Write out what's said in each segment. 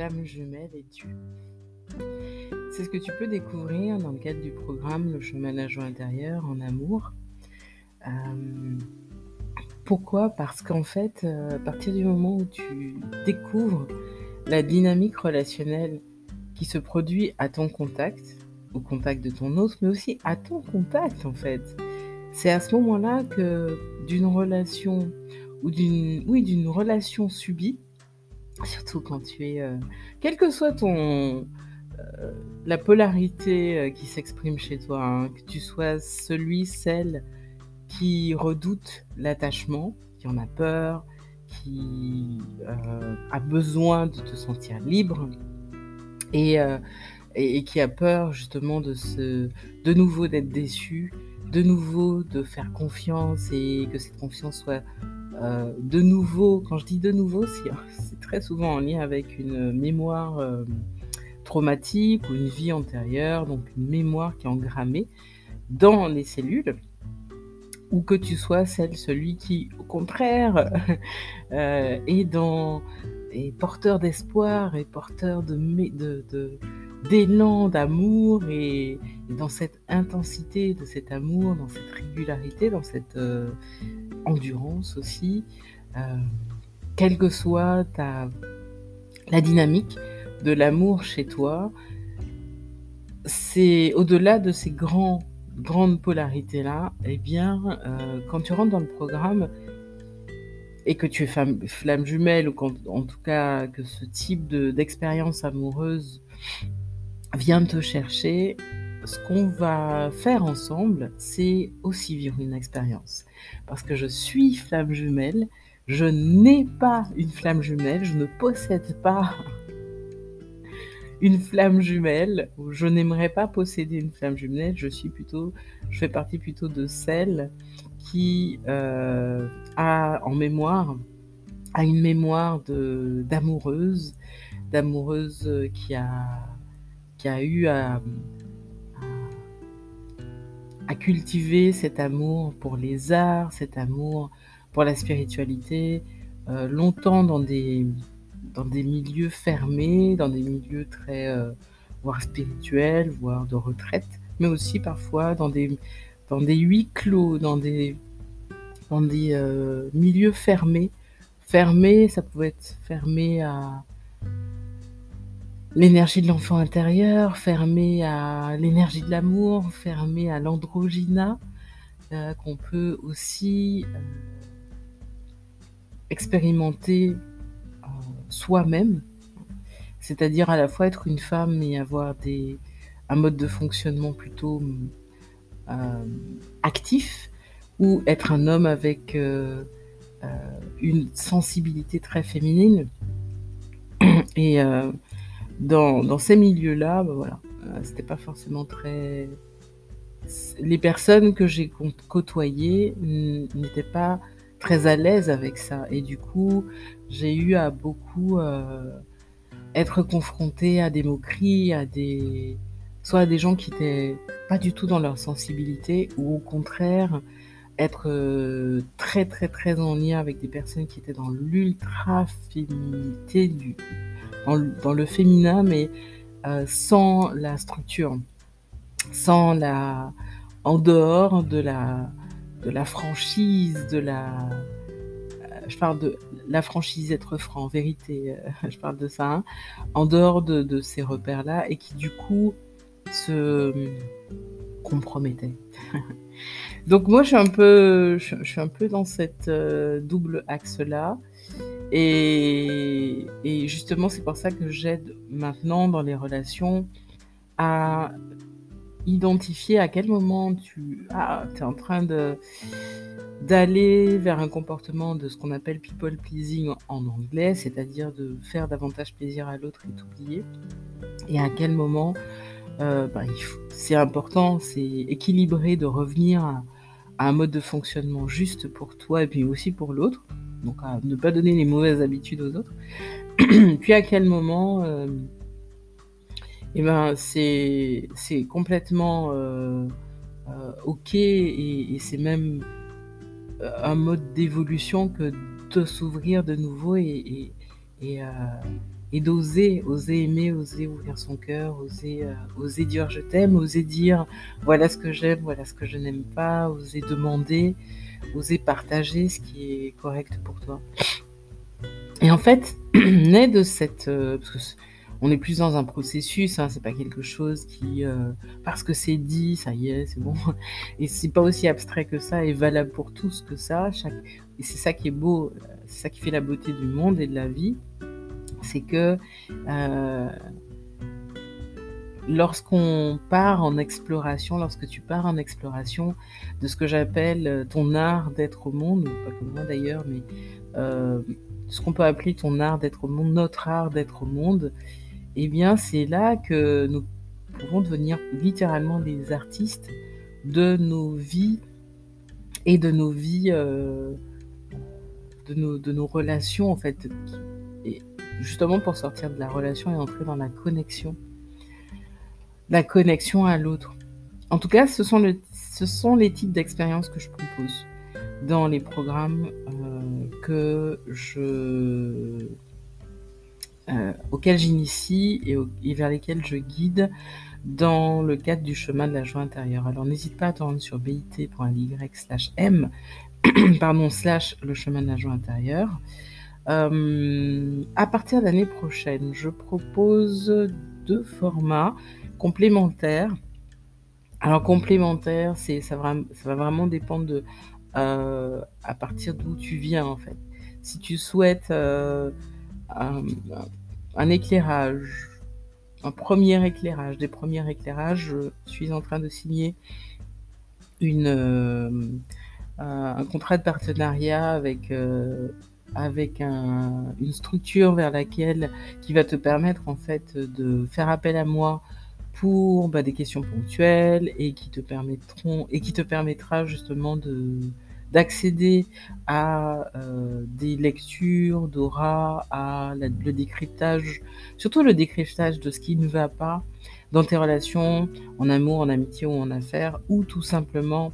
flamme jumelle es-tu C'est ce que tu peux découvrir dans le cadre du programme Le chemin à joie intérieure en amour. Euh, pourquoi? Parce qu'en fait, euh, à partir du moment où tu découvres la dynamique relationnelle qui se produit à ton contact, au contact de ton autre, mais aussi à ton contact en fait. C'est à ce moment-là que d'une relation ou d'une oui d'une relation subie, surtout quand tu es, euh, quelle que soit ton euh, la polarité euh, qui s'exprime chez toi, hein, que tu sois celui, celle qui redoute l'attachement, qui en a peur, qui a besoin de te sentir libre et, qui a peur justement de de nouveau d'être déçu, de nouveau de faire confiance et que cette confiance soit euh, de nouveau, quand je dis de nouveau, c'est très souvent en lien avec une mémoire euh, traumatique ou une vie antérieure, donc une mémoire qui est engrammée dans les cellules, ou que tu sois celle, celui qui, au contraire, euh, est est porteur d'espoir et porteur de, d'élan d'amour et, dans cette intensité de cet amour, dans cette régularité, dans cette endurance aussi, euh, quelle que soit la dynamique de l'amour chez toi, c'est au-delà de ces grands, grandes polarités-là, eh bien, euh, quand tu rentres dans le programme et que tu es flamme, jumelle, ou en tout cas que ce type d'expérience amoureuse vient te chercher, ce qu'on va faire ensemble, c'est aussi vivre une expérience. Parce que je suis flamme jumelle, je n'ai pas une flamme jumelle, je ne possède pas une flamme jumelle, je n'aimerais pas posséder une flamme jumelle, je suis plutôt, je fais partie plutôt de celle qui euh, a en mémoire, a une mémoire d'amoureuse, d'amoureuse qui a, qui a eu à cultiver cet amour pour les arts, cet amour pour la spiritualité, euh, longtemps dans des, dans des milieux fermés, dans des milieux très, euh, voire spirituels, voire de retraite, mais aussi parfois dans des, dans des huis clos, dans des, dans des euh, milieux fermés. Fermés, ça pouvait être fermé à, l'énergie de l'enfant intérieur, fermée à l'énergie de l'amour, fermée à l'androgyna, euh, qu'on peut aussi euh, expérimenter euh, soi-même, c'est-à-dire à la fois être une femme et avoir des, un mode de fonctionnement plutôt actif, ou être un homme avec une sensibilité très féminine. Et dans, ces milieux-là, ben voilà, euh, c'était pas forcément très. Les personnes que j'ai côtoyées n'étaient pas très à l'aise avec ça. Et du coup, j'ai eu à beaucoup euh, être confrontée à des moqueries, à des. soit à des gens qui étaient pas du tout dans leur sensibilité, ou au contraire, être euh, très très très en lien avec des personnes qui étaient dans l'ultra féminité du dans, le féminin, mais euh, sans la structure, sans la, en dehors de la, de la franchise, de la, euh, je parle de la franchise être franc, vérité, euh, je parle de ça, hein, en dehors de, ces repères-là, et qui du coup se compromettaient. Donc moi je suis un peu, je, suis un peu dans cette double axe-là. Et, justement, c'est pour ça que j'aide maintenant dans les relations à identifier à quel moment tu ah, es en train d'aller vers un comportement de ce qu'on appelle people pleasing en anglais, c'est-à-dire de faire davantage plaisir à l'autre et t'oublier, et à quel moment euh, bah, c'est important, c'est équilibré de revenir à un mode de fonctionnement juste pour toi et puis aussi pour l'autre donc à ne pas donner les mauvaises habitudes aux autres. Puis à quel moment, euh, eh ben, c'est complètement euh, euh, ok et, c'est même un mode d'évolution que de s'ouvrir de nouveau et, et, et d'oser, oser aimer, oser ouvrir son cœur, oser, oser dire je t'aime, oser dire voilà ce que j'aime, voilà ce que je n'aime pas, oser demander, oser partager ce qui est correct pour toi. Et en fait, naît de cette... Euh, parce on est plus dans un processus, hein, c'est pas quelque chose qui, euh, parce que c'est dit, ça y est, c'est bon. Et c'est pas aussi abstrait que ça et valable pour tous que ça. Chaque... Et c'est ça qui est beau, c'est ça qui fait la beauté du monde et de la vie, c'est que euh, lorsqu'on part en exploration, lorsque tu pars en exploration de ce que j'appelle ton art d'être au monde, pas comme moi d'ailleurs, mais euh, ce qu'on peut appeler ton art d'être au monde, notre art d'être au monde, eh bien c'est là que nous pouvons devenir littéralement des artistes de nos vies et de nos vies, euh, de, nos, de nos relations en fait. Et justement pour sortir de la relation et entrer dans la connexion. La connexion à l'autre. En tout cas, ce sont, les types d'expériences que je propose dans les programmes euh, que je euh, auxquels j'initie et, vers lesquels je guide dans le cadre du chemin de la joie intérieure. Alors n'hésite pas à te rendre sur bit.ly slash m pardon slash le chemin de la joie intérieure. Euh, à partir de l'année prochaine, je propose deux formats complémentaires. Alors complémentaires, c'est ça, va vraiment dépendre de euh, à partir d'où tu viens en fait. Si tu souhaites un éclairage, un premier éclairage, des premiers éclairages. Je suis en train de signer une, euh, un contrat de partenariat avec, euh, avec une structure vers laquelle qui va te permettre en fait de faire appel à moi pour bah, des questions ponctuelles et qui te permettront permettra justement de d'accéder à euh, des lectures d'aura, à le décryptage, surtout le décryptage de ce qui ne va pas dans tes relations, en amour, en amitié ou en affaires, ou tout simplement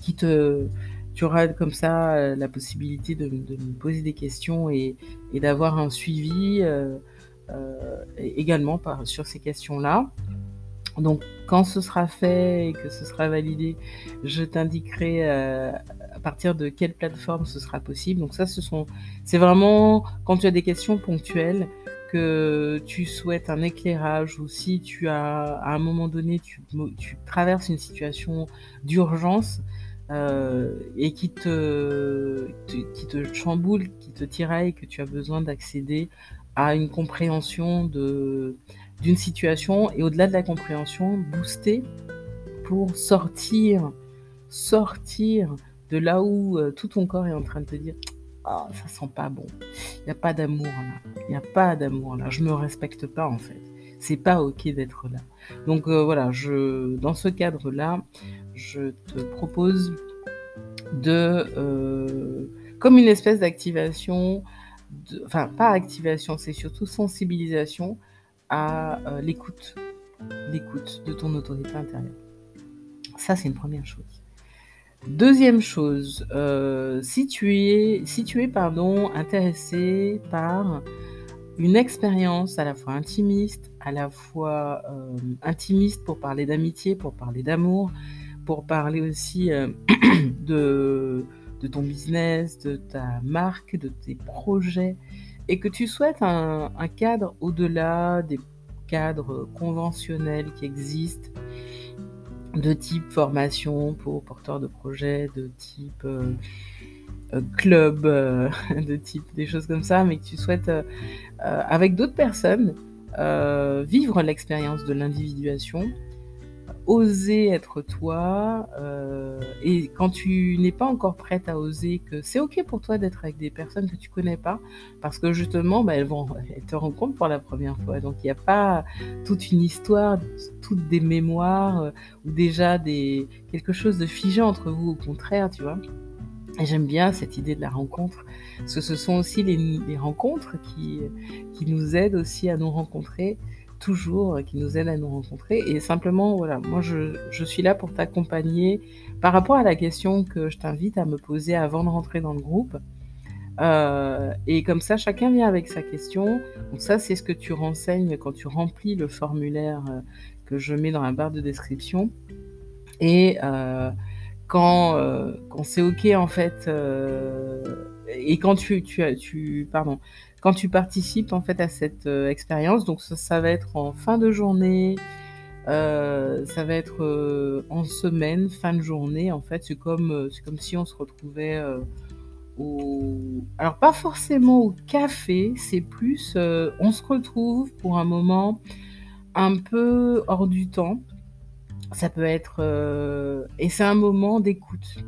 qui te, tu auras comme ça euh, la possibilité de, me poser des questions et, d'avoir un suivi euh, également par, sur ces questions-là. Donc, quand ce sera fait et que ce sera validé, je t'indiquerai euh, à partir de quelle plateforme ce sera possible. Donc ça, ce sont, c'est vraiment quand tu as des questions ponctuelles que tu souhaites un éclairage ou si tu as à un moment donné tu, traverses une situation d'urgence euh, et qui te, qui te chamboule, qui te tiraille, que tu as besoin d'accéder à une compréhension de d'une situation et au-delà de la compréhension, booster pour sortir, sortir de là où euh, tout ton corps est en train de te dire ah ça sent pas bon, il n'y a pas d'amour là, il n'y a pas d'amour là, je me respecte pas en fait, c'est pas ok d'être là. Donc euh, voilà, je dans ce cadre là, je te propose de euh, comme une espèce d'activation, enfin pas activation, c'est surtout sensibilisation à euh, l'écoute, l'écoute de ton autorité intérieure. Ça, c'est une première chose. Deuxième chose, euh, si tu es, intéressé par une expérience à la fois intimiste, à la fois euh, intimiste pour parler d'amitié, pour parler d'amour, pour parler aussi de, de ton business, de ta marque, de tes projets, et que tu souhaites un, cadre au-delà des cadres conventionnels qui existent, de type formation pour porteurs de projets, de type euh, euh, club, euh, de type des choses comme ça, mais que tu souhaites, avec d'autres personnes, vivre l'expérience de l'individuation oser être toi. Euh, et quand tu n'es pas encore prête à oser, que c'est ok pour toi d'être avec des personnes que tu connais pas, parce que justement, bah, elles vont, te rencontrent pour la première fois. Donc il n'y a pas toute une histoire, toutes des mémoires euh, ou déjà des quelque chose de figé entre vous. Au contraire, tu vois. Et j'aime bien cette idée de la rencontre, parce que ce sont aussi les, les rencontres qui, qui nous aident aussi à nous rencontrer toujours, euh, qui nous aide à nous rencontrer. Et simplement, voilà, moi, je, je suis là pour t'accompagner par rapport à la question que je t'invite à me poser avant de rentrer dans le groupe. Euh, et comme ça, chacun vient avec sa question. Donc ça, c'est ce que tu renseignes quand tu remplis le formulaire euh, que je mets dans la barre de description. Et quand, quand c'est OK, en fait, et quand tu, tu, tu, pardon, quand tu participes en fait à cette expérience, donc ça, va être en fin de journée, ça va être en semaine, fin de journée, en fait, c'est comme, c'est comme si on se retrouvait alors pas forcément au café, c'est plus euh, on se retrouve pour un moment un peu hors du temps. Ça peut être euh, et c'est un moment d'écoute.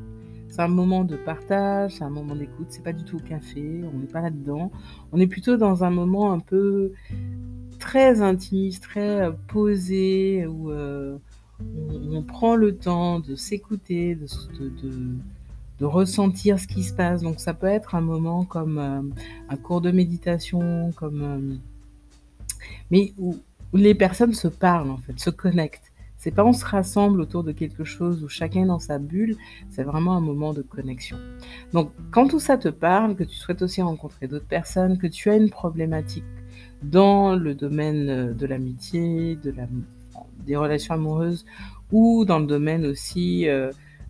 C'est un moment de partage, c'est un moment d'écoute. C'est pas du tout au café, on n'est pas là-dedans. On est plutôt dans un moment un peu très intimiste, très euh, posé où on, prend le temps de s'écouter, de ressentir ce qui se passe. Donc ça peut être un moment comme euh, un cours de méditation, comme euh, mais où, les personnes se parlent en fait, se connectent. C'est pas on se rassemble autour de quelque chose où chacun dans sa bulle, c'est vraiment un moment de connexion. Donc quand tout ça te parle, que tu souhaites aussi rencontrer d'autres personnes, que tu as une problématique dans le domaine euh, de l'amitié, de la, des relations amoureuses ou dans le domaine aussi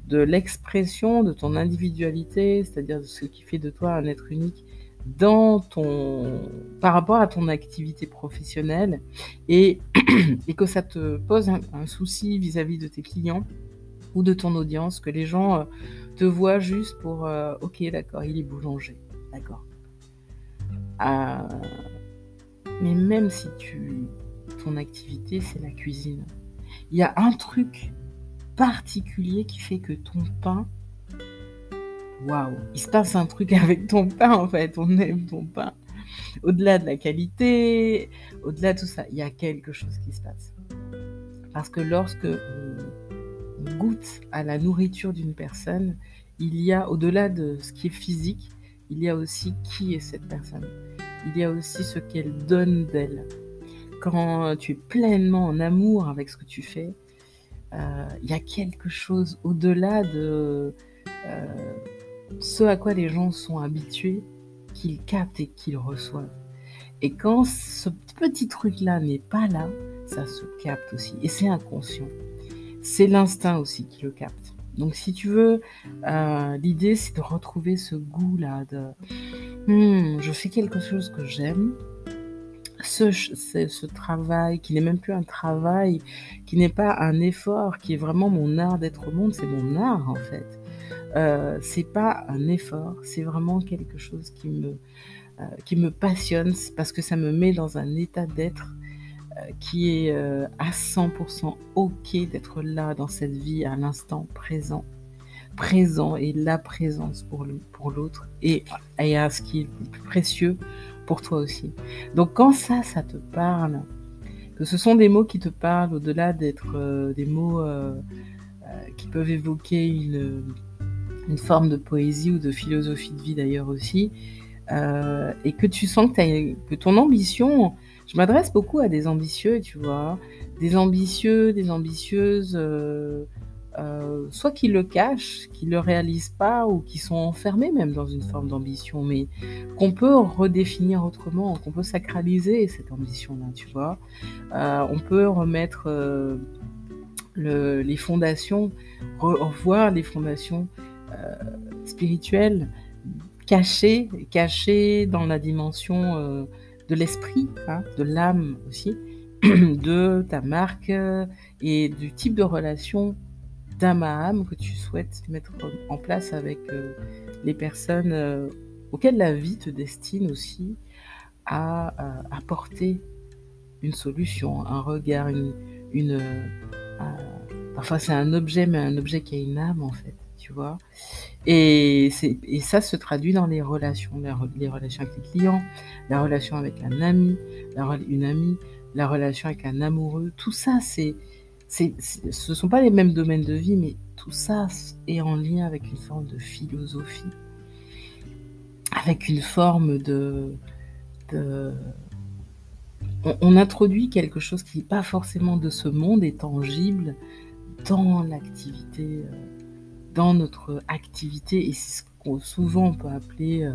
de l'expression de ton individualité, c'est-à-dire de ce qui fait de toi un être unique dans ton par rapport à ton activité professionnelle et, et que ça te pose un, souci vis-à-vis de tes clients ou de ton audience, que les gens euh, te voient juste pour euh, ok d'accord, il est boulanger, d'accord. Euh, mais même si tu ton activité c'est la cuisine, il y a un truc particulier qui fait que ton pain, waouh, il se passe un truc avec ton pain en fait, on aime ton pain. Au-delà de la qualité, au-delà de tout ça, il y a quelque chose qui se passe. Parce que lorsque on goûte à la nourriture d'une personne, il y a, au-delà de ce qui est physique, il y a aussi qui est cette personne. Il y a aussi ce qu'elle donne d'elle. Quand tu es pleinement en amour avec ce que tu fais, il euh, y a quelque chose au-delà de euh, ce à quoi les gens sont habitués qu'ils captent et qu'ils reçoivent. Et quand ce petit truc-là n'est pas là, ça se capte aussi. Et c'est inconscient. C'est l'instinct aussi qui le capte. Donc si tu veux, euh, l'idée c'est de retrouver ce goût-là de hmm, je fais quelque chose que j'aime, ce, ce, travail, qui n'est même plus un travail, qui n'est pas un effort, qui est vraiment mon art d'être au monde, c'est mon art en fait. Euh, c'est pas un effort, c'est vraiment quelque chose qui me, euh, qui me passionne parce que ça me met dans un état d'être euh, qui est euh, à 100% ok d'être là dans cette vie à l'instant présent présent et la présence pour l'autre et, et à ce qui est le plus précieux pour toi aussi. Donc quand ça, ça te parle, que ce sont des mots qui te parlent au-delà d'être des mots qui peuvent évoquer une, une, forme de poésie ou de philosophie de vie d'ailleurs aussi, et que tu sens que, que ton ambition, je m'adresse beaucoup à des ambitieux, tu vois, des ambitieux, des ambitieuses euh, soit qu'ils le cachent, qu'ils le réalisent pas, ou qui sont enfermés même dans une forme d'ambition, mais qu'on peut redéfinir autrement, qu'on peut sacraliser cette ambition-là, tu vois. Euh, on peut remettre euh, le, les fondations, revoir les fondations spirituelles cachées, cachées dans la dimension de l'esprit, hein, de l'âme aussi, de ta marque et du type de relation d'âme à âme que tu souhaites mettre en place avec euh, les personnes euh, auxquelles la vie te destine aussi à, apporter une solution, un regard, une parfois c'est un objet, mais un objet qui a une âme en fait, Et, ça se traduit dans les relations, les, relations avec les clients, la relation avec un ami, une amie, la relation avec un amoureux. Tout ça, c'est ce ne sont pas les mêmes domaines de vie, mais tout ça est en lien avec une forme de philosophie, avec une forme de... On, introduit quelque chose qui n'est pas forcément de ce monde et tangible dans l'activité, euh, dans notre activité, et c'est ce qu'on souvent on peut appeler... Euh,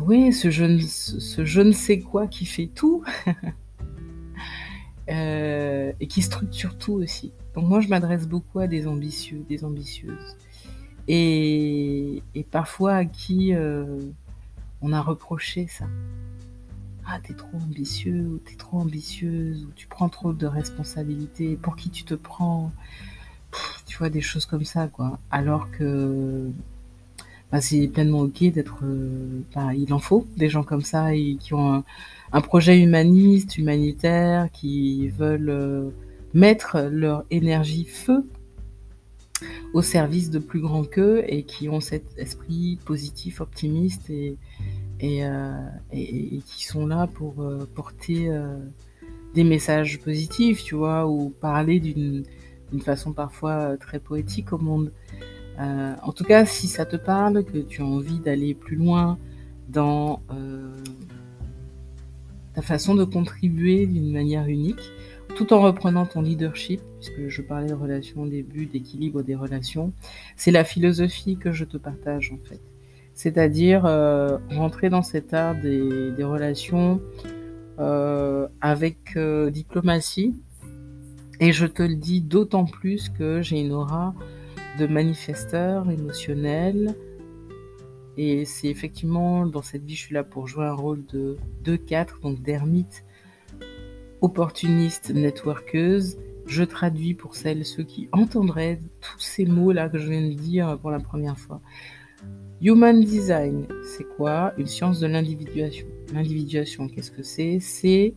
oui, ce je, ne, ce je ne sais quoi qui fait tout euh, et qui structure tout aussi. Donc moi, je m'adresse beaucoup à des ambitieux, des ambitieuses, et, parfois à qui euh, on a reproché ça. Ah, t'es trop ambitieux, ou t'es trop ambitieuse, ou tu prends trop de responsabilités, pour qui tu te prends Tu vois, des choses comme ça, quoi. Alors que bah, c'est pleinement ok d'être. Euh, bah, il en faut des gens comme ça qui ont un, projet humaniste, humanitaire, qui veulent euh, mettre leur énergie feu au service de plus grand qu'eux et qui ont cet esprit positif, optimiste et, et, euh, et, qui sont là pour porter des messages positifs, tu vois, ou parler d'une façon parfois très poétique au monde. Euh, en tout cas, si ça te parle, que tu as envie d'aller plus loin dans euh, ta façon de contribuer d'une manière unique, tout en reprenant ton leadership, puisque je parlais de relations au début, d'équilibre des relations, c'est la philosophie que je te partage en fait. C'est-à-dire euh, rentrer dans cet art des, des relations avec diplomatie. Et je te le dis d'autant plus que j'ai une aura de manifesteur émotionnel. Et c'est effectivement dans cette vie, je suis là pour jouer un rôle de 2-4, donc d'ermite, opportuniste, networkeuse. Je traduis pour celles, ceux qui entendraient tous ces mots-là que je viens de dire pour la première fois. Human Design, c'est quoi? Une science de l'individuation. L'individuation, qu'est-ce que c'est? C'est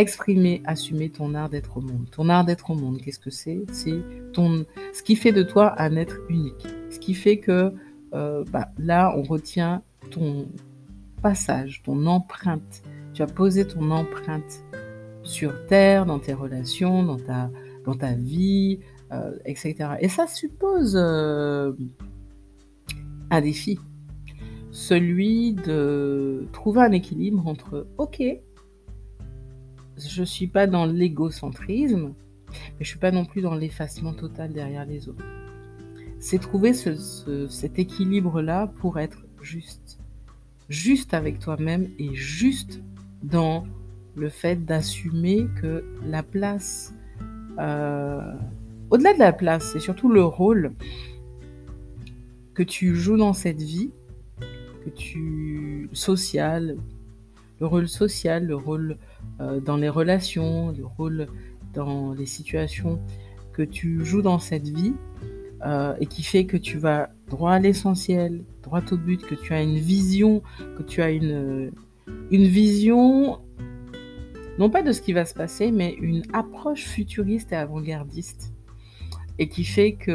exprimer, assumer ton art d'être au monde. Ton art d'être au monde, qu'est-ce que c'est? C'est ton, ce qui fait de toi un être unique. Ce qui fait que euh, bah, là, on retient ton passage, ton empreinte. Tu as posé ton empreinte sur Terre, dans tes relations, dans ta, vie, euh, etc. Et ça suppose euh, un défi. Celui de trouver un équilibre entre, ok, je suis pas dans l'égocentrisme, mais je suis pas non plus dans l'effacement total derrière les autres. C'est trouver cet équilibre-là pour être juste. Juste avec toi-même et juste dans le fait d'assumer que la place, euh, au-delà de la place, c'est surtout le rôle que tu joues dans cette vie, que tu social, le rôle social, le rôle euh, dans les relations, le rôle dans les situations que tu joues dans cette vie euh, et qui fait que tu vas droit à l'essentiel, droit au but, que tu as une vision, que tu as une, une vision, non pas de ce qui va se passer, mais une approche futuriste et avant-gardiste. Et qui fait que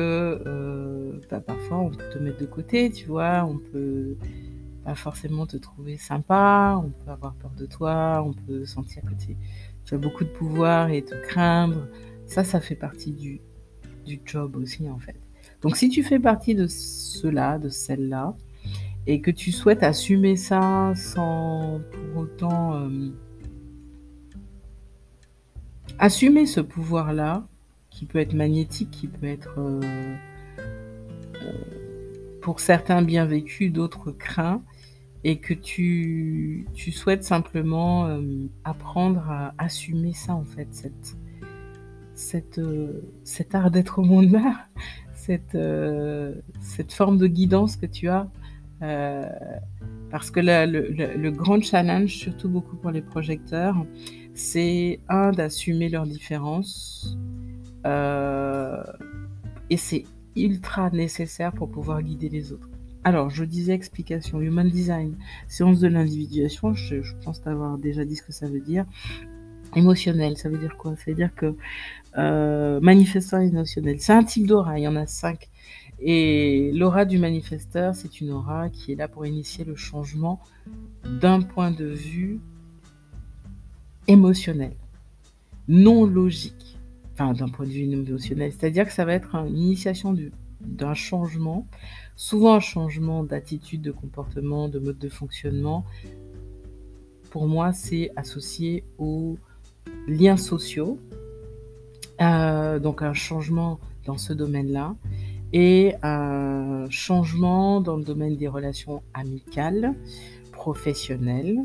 euh, bah, parfois on peut te mettre de côté, tu vois, on peut pas forcément te trouver sympa, on peut avoir peur de toi, on peut sentir que tu as beaucoup de pouvoir et te craindre. Ça, ça fait partie du, du job aussi en fait. Donc si tu fais partie de cela, de celle-là, et que tu souhaites assumer ça sans pour autant euh, assumer ce pouvoir-là, qui peut être magnétique, qui peut être euh, euh, pour certains bien vécu, d'autres craints, et que tu, tu souhaites simplement euh, apprendre à assumer ça en fait, cette, cette, euh, cet art d'être au monde-là, cette, euh, cette forme de guidance que tu as. parce que le, le, le, grand challenge, surtout beaucoup pour les projecteurs, c'est un d'assumer leurs différences. et c'est ultra nécessaire pour pouvoir guider les autres. Alors, je disais explication, human design, séance de l'individuation, je, pense t'avoir déjà dit ce que ça veut dire. Émotionnel, ça veut dire quoi? Ça veut dire que euh, manifesteur émotionnel, c'est un type d'aura, il y en a cinq. Et l'aura du manifesteur, c'est une aura qui est là pour initier le changement d'un point de vue émotionnel, non logique, d'un point de vue émotionnel. C'est-à-dire que ça va être une initiation d'un changement souvent un changement d'attitude, de comportement, de mode de fonctionnement, pour moi, c'est associé aux liens sociaux, euh, donc un changement dans ce domaine-là, et un changement dans le domaine des relations amicales, professionnel,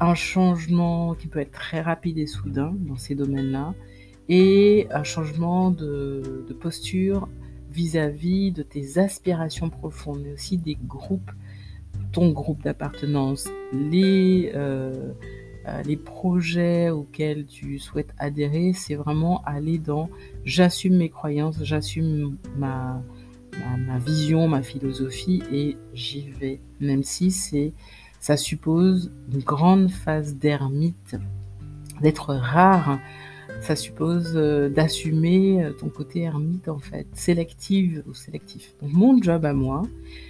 un changement qui peut être très rapide et soudain dans ces domaines-là, et un changement de, posture vis-à-vis de tes aspirations profondes, mais aussi des groupes, ton groupe d'appartenance, les, euh, euh, les projets auxquels tu souhaites adhérer, c'est vraiment aller dans j'assume mes croyances, j'assume ma, ma, vision, ma philosophie et j'y vais. Même si c'est, ça suppose une grande phase d'ermite, d'être rare. Ça suppose euh, d'assumer euh, ton côté ermite en fait, sélective ou sélectif. mon job à moi,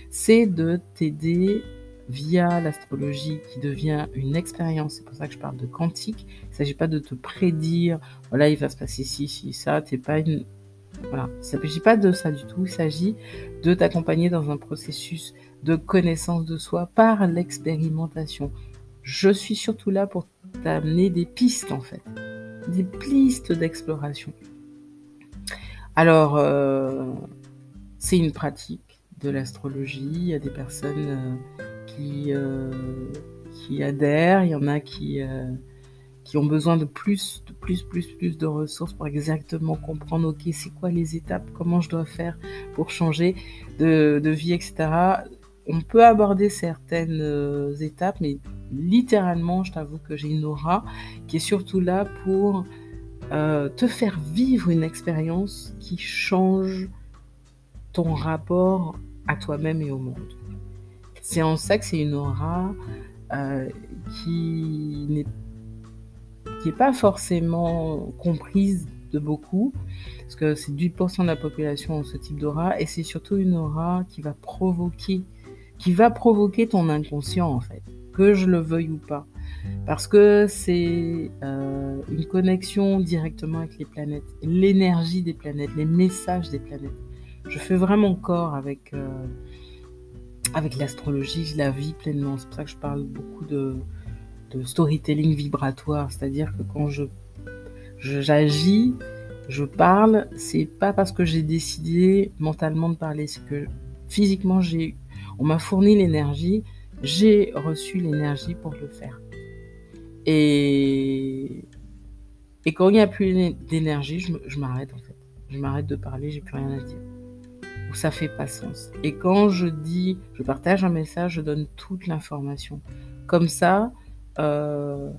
c'est de t'aider via l'astrologie qui devient une expérience. C'est pour ça que je parle de quantique. Il ne s'agit pas de te prédire, voilà, il va se passer ci, ci, ça. T'es pas une, voilà, il ne s'agit pas de ça du tout, il s'agit de t'accompagner dans un processus de connaissance de soi par l'expérimentation. Je suis surtout là pour t'amener des pistes en fait, des pistes d'exploration. Alors, euh, c'est une pratique de l'astrologie, il y a des personnes euh, qui, euh, qui adhèrent, il y en a qui ont besoin de plus, de plus, plus, plus de ressources pour exactement comprendre, ok, c'est quoi les étapes, comment je dois faire pour changer de, vie, etc. On peut aborder certaines étapes, mais littéralement, je t'avoue que j'ai une aura qui est surtout là pour euh, te faire vivre une expérience qui change ton rapport à toi-même et au monde. C'est en ça que c'est une aura euh, qui n'est pas forcément comprise de beaucoup, parce que c'est 8% de la population ont ce type d'aura, et c'est surtout une aura qui va provoquer, qui va provoquer ton inconscient en fait, que je le veuille ou pas, parce que c'est euh, une connexion directement avec les planètes, l'énergie des planètes, les messages des planètes. Je fais vraiment corps avec euh, avec l'astrologie, je la vis pleinement. C'est pour ça que je parle beaucoup de storytelling vibratoire, c'est-à-dire que quand je j'agis, je, parle, c'est pas parce que j'ai décidé mentalement de parler, c'est que physiquement j'ai, on m'a fourni l'énergie, j'ai reçu l'énergie pour le faire. Et quand il n'y a plus d'énergie, je m'arrête en fait. Je m'arrête de parler, j'ai plus rien à dire. Ou ça fait pas sens. Et quand je dis, je partage un message, je donne toute l'information. Comme ça, euh,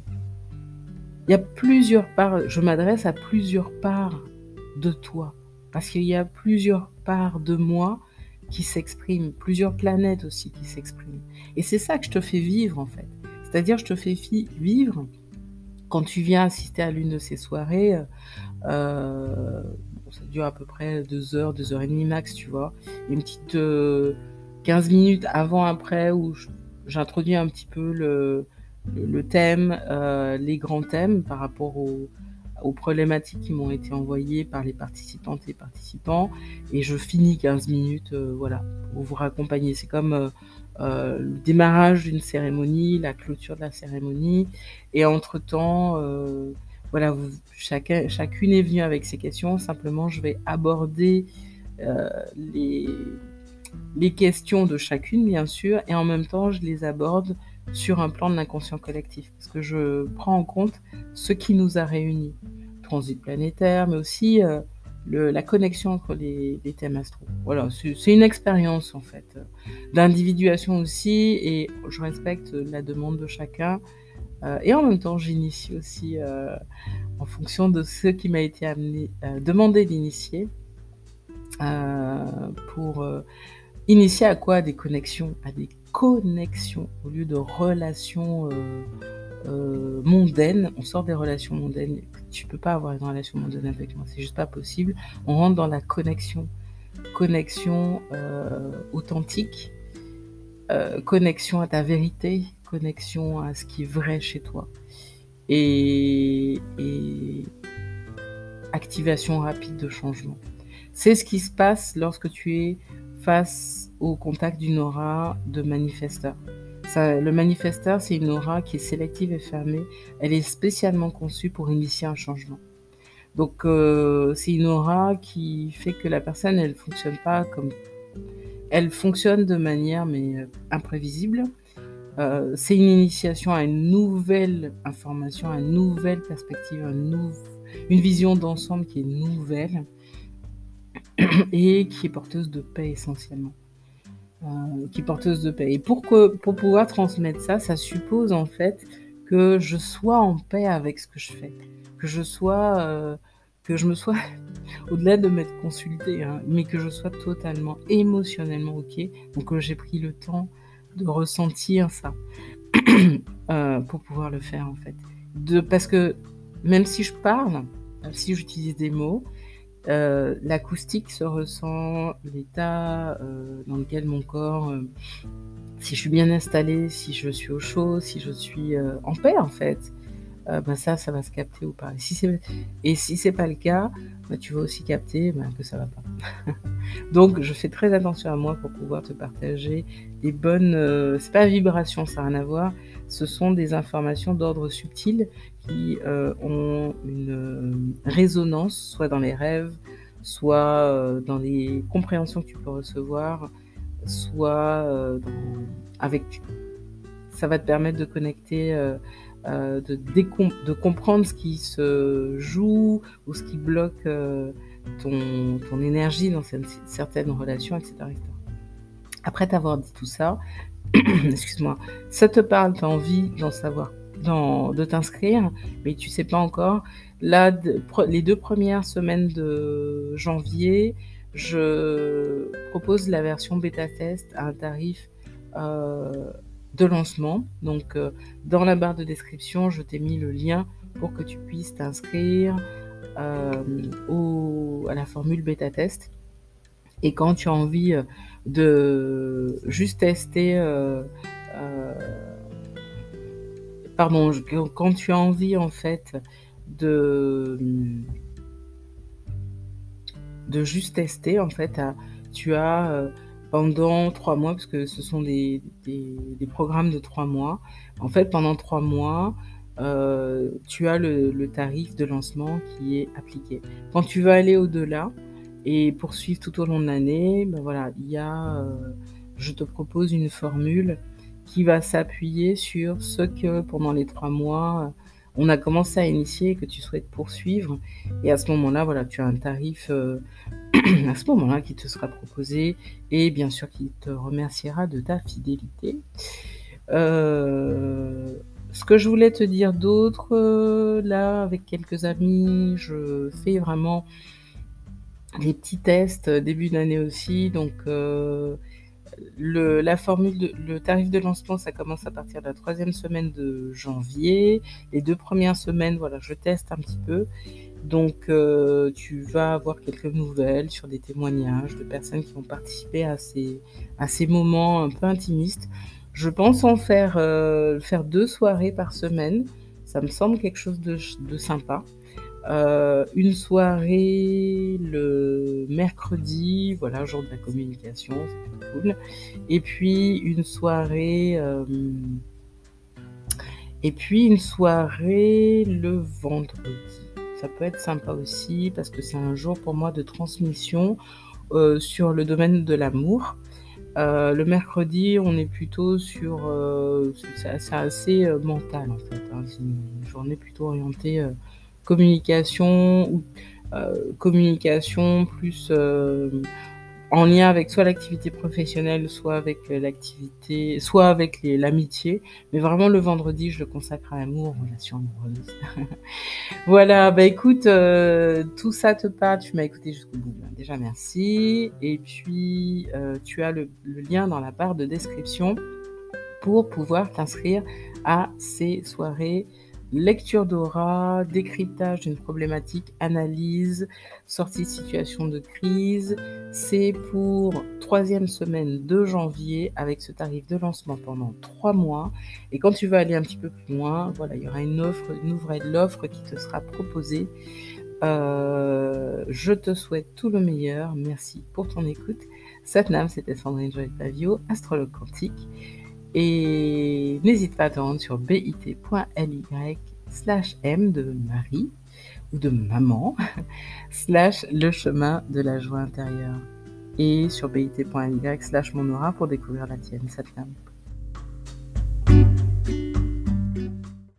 il y a plusieurs parts, je m'adresse à plusieurs parts de toi, parce qu'il y a plusieurs parts de moi qui s'expriment, plusieurs planètes aussi qui s'expriment. Et c'est ça que je te fais vivre en fait. C'est-à-dire, je te fais vivre quand tu viens assister à l'une de ces soirées. Euh, ça dure à peu près deux heures, deux heures et demie max, tu vois. Une petite 15 euh, minutes avant, après, où j'introduis un petit peu le, thème, euh, les grands thèmes par rapport aux, problématiques qui m'ont été envoyées par les participantes et participants. Et je finis 15 minutes, euh, voilà, pour vous raccompagner. C'est comme euh, le démarrage d'une cérémonie, la clôture de la cérémonie. Et entre-temps, voilà, chacun, chacune est venue avec ses questions. Simplement, je vais aborder les, les questions de chacune, bien sûr, et en même temps, je les aborde sur un plan de l'inconscient collectif, parce que je prends en compte ce qui nous a réunis, transit planétaire, mais aussi euh, la connexion entre les, thèmes astro. Voilà, c'est une expérience en fait, d'individuation aussi, et je respecte la demande de chacun. Euh, et en même temps, j'initie aussi euh, en fonction de ce qui m'a été demandé d'initier pour initier à quoi? Des connexions, à des connexion au lieu de relations euh, euh, mondaines. On sort des relations mondaines. Tu peux pas avoir une relation mondaine avec moi, c'est juste pas possible. On rentre dans la connexion, connexion euh, authentique, connexion à ta vérité, connexion à ce qui est vrai chez toi. Et, et activation rapide de changement. C'est ce qui se passe lorsque tu es face au contact d'une aura de manifesteur. Le manifesteur, c'est une aura qui est sélective et fermée. Elle est spécialement conçue pour initier un changement. Donc, euh, c'est une aura qui fait que la personne, elle fonctionne pas comme. Elle fonctionne de manière mais euh, imprévisible. euh, c'est une initiation à une nouvelle information, à une nouvelle perspective, une vision d'ensemble qui est nouvelle et qui est porteuse de paix essentiellement. Euh, qui porteuse de paix. Et pour, pour pouvoir transmettre ça, ça suppose en fait que je sois en paix avec ce que je fais, que je sois, euh, que je me sois, au-delà de m'être consultée, hein, mais que je sois totalement émotionnellement ok, donc que j'ai pris le temps de ressentir ça euh, pour pouvoir le faire en fait. De, parce que même si je parle, si j'utilise des mots, euh, l'acoustique se ressent, l'état euh, dans lequel mon corps, euh, si je suis bien installée, si je suis au chaud, si je suis en paix en fait, ben ça, ça va se capter ou pas. Et si c'est, et si c'est pas le cas, ben tu vas aussi capter ben, que ça va pas. Donc je fais très attention à moi pour pouvoir te partager des bonnes, c'est pas vibration, ça n'a rien à voir. Ce sont des informations d'ordre subtil qui euh, ont une euh, résonance, soit dans les rêves, soit euh, dans les compréhensions que tu peux recevoir, soit avec. Ça va te permettre de connecter, de, de, comprendre ce qui se joue ou ce qui bloque ton, ton, énergie dans certaines relations, etc. etc. Après t'avoir dit tout ça, excuse-moi, ça te parle, tu as envie d'en savoir de t'inscrire, mais tu sais pas encore. Là, les deux premières semaines de janvier, je propose la version bêta test à un tarif euh, de lancement. Donc, euh, dans la barre de description, je t'ai mis le lien pour que tu puisses t'inscrire euh, à la formule bêta test. Et quand tu as envie de juste tester pardon, quand tu as envie en fait de de juste tester en fait, tu as euh, pendant trois mois, parce que ce sont des, programmes de trois mois, en fait pendant trois mois, euh, tu as le, tarif de lancement qui est appliqué. Quand tu veux aller au-delà et poursuivre tout au long de l'année, ben voilà, il y a, euh, je te propose une formule qui va s'appuyer sur ce que pendant les trois mois, on a commencé à initier et que tu souhaites poursuivre. Et à ce moment-là, voilà, tu as un tarif euh, à ce moment-là qui te sera proposé et bien sûr qui te remerciera de ta fidélité. Euh, ce que je voulais te dire d'autre, euh, là, avec quelques amis, je fais vraiment des petits tests début d'année aussi. Donc, le, la formule, le tarif de lancement, ça commence à partir de la troisième semaine de janvier. Les deux premières semaines, voilà, je teste un petit peu. Donc, euh, tu vas avoir quelques nouvelles sur des témoignages de personnes qui ont participé à ces, à ces moments un peu intimistes. Je pense en faire, euh, faire deux soirées par semaine. Ça me semble quelque chose de, de sympa. Euh, une soirée le mercredi, voilà, jour de la communication, c'est cool. Et puis une soirée, euh, et puis une soirée le vendredi. Ça peut être sympa aussi parce que c'est un jour pour moi de transmission euh, sur le domaine de l'amour. le mercredi, on est plutôt sur, c'est assez mental en fait. Hein. c'est une journée plutôt orientée communication ou euh, communication plus euh, en lien avec soit l'activité professionnelle, soit avec euh, l'activité, soit avec l'amitié. Mais vraiment, le vendredi, je le consacre à l'amour, relation amoureuse. voilà, bah écoute, tout ça te parle, tu m'as écouté jusqu'au bout. Déjà, merci. Et puis, tu as le, lien dans la barre de description pour pouvoir t'inscrire à ces soirées lecture d'aura, décryptage d'une problématique, analyse, sortie de situation de crise. C'est pour troisième semaine de janvier avec ce tarif de lancement pendant trois mois. Et quand tu veux aller un petit peu plus loin, voilà, il y aura une offre, une l'offre qui te sera proposée. Euh, je te souhaite tout le meilleur. Merci pour ton écoute. Satnam, c'était Sandrine Joël Pavio, astrologue quantique. Et n'hésite pas à te rendre sur bit.ly slash m de Marie ou de maman slash le chemin de la joie intérieure et sur bit.ly slash mon aura pour découvrir la tienne, cette femme.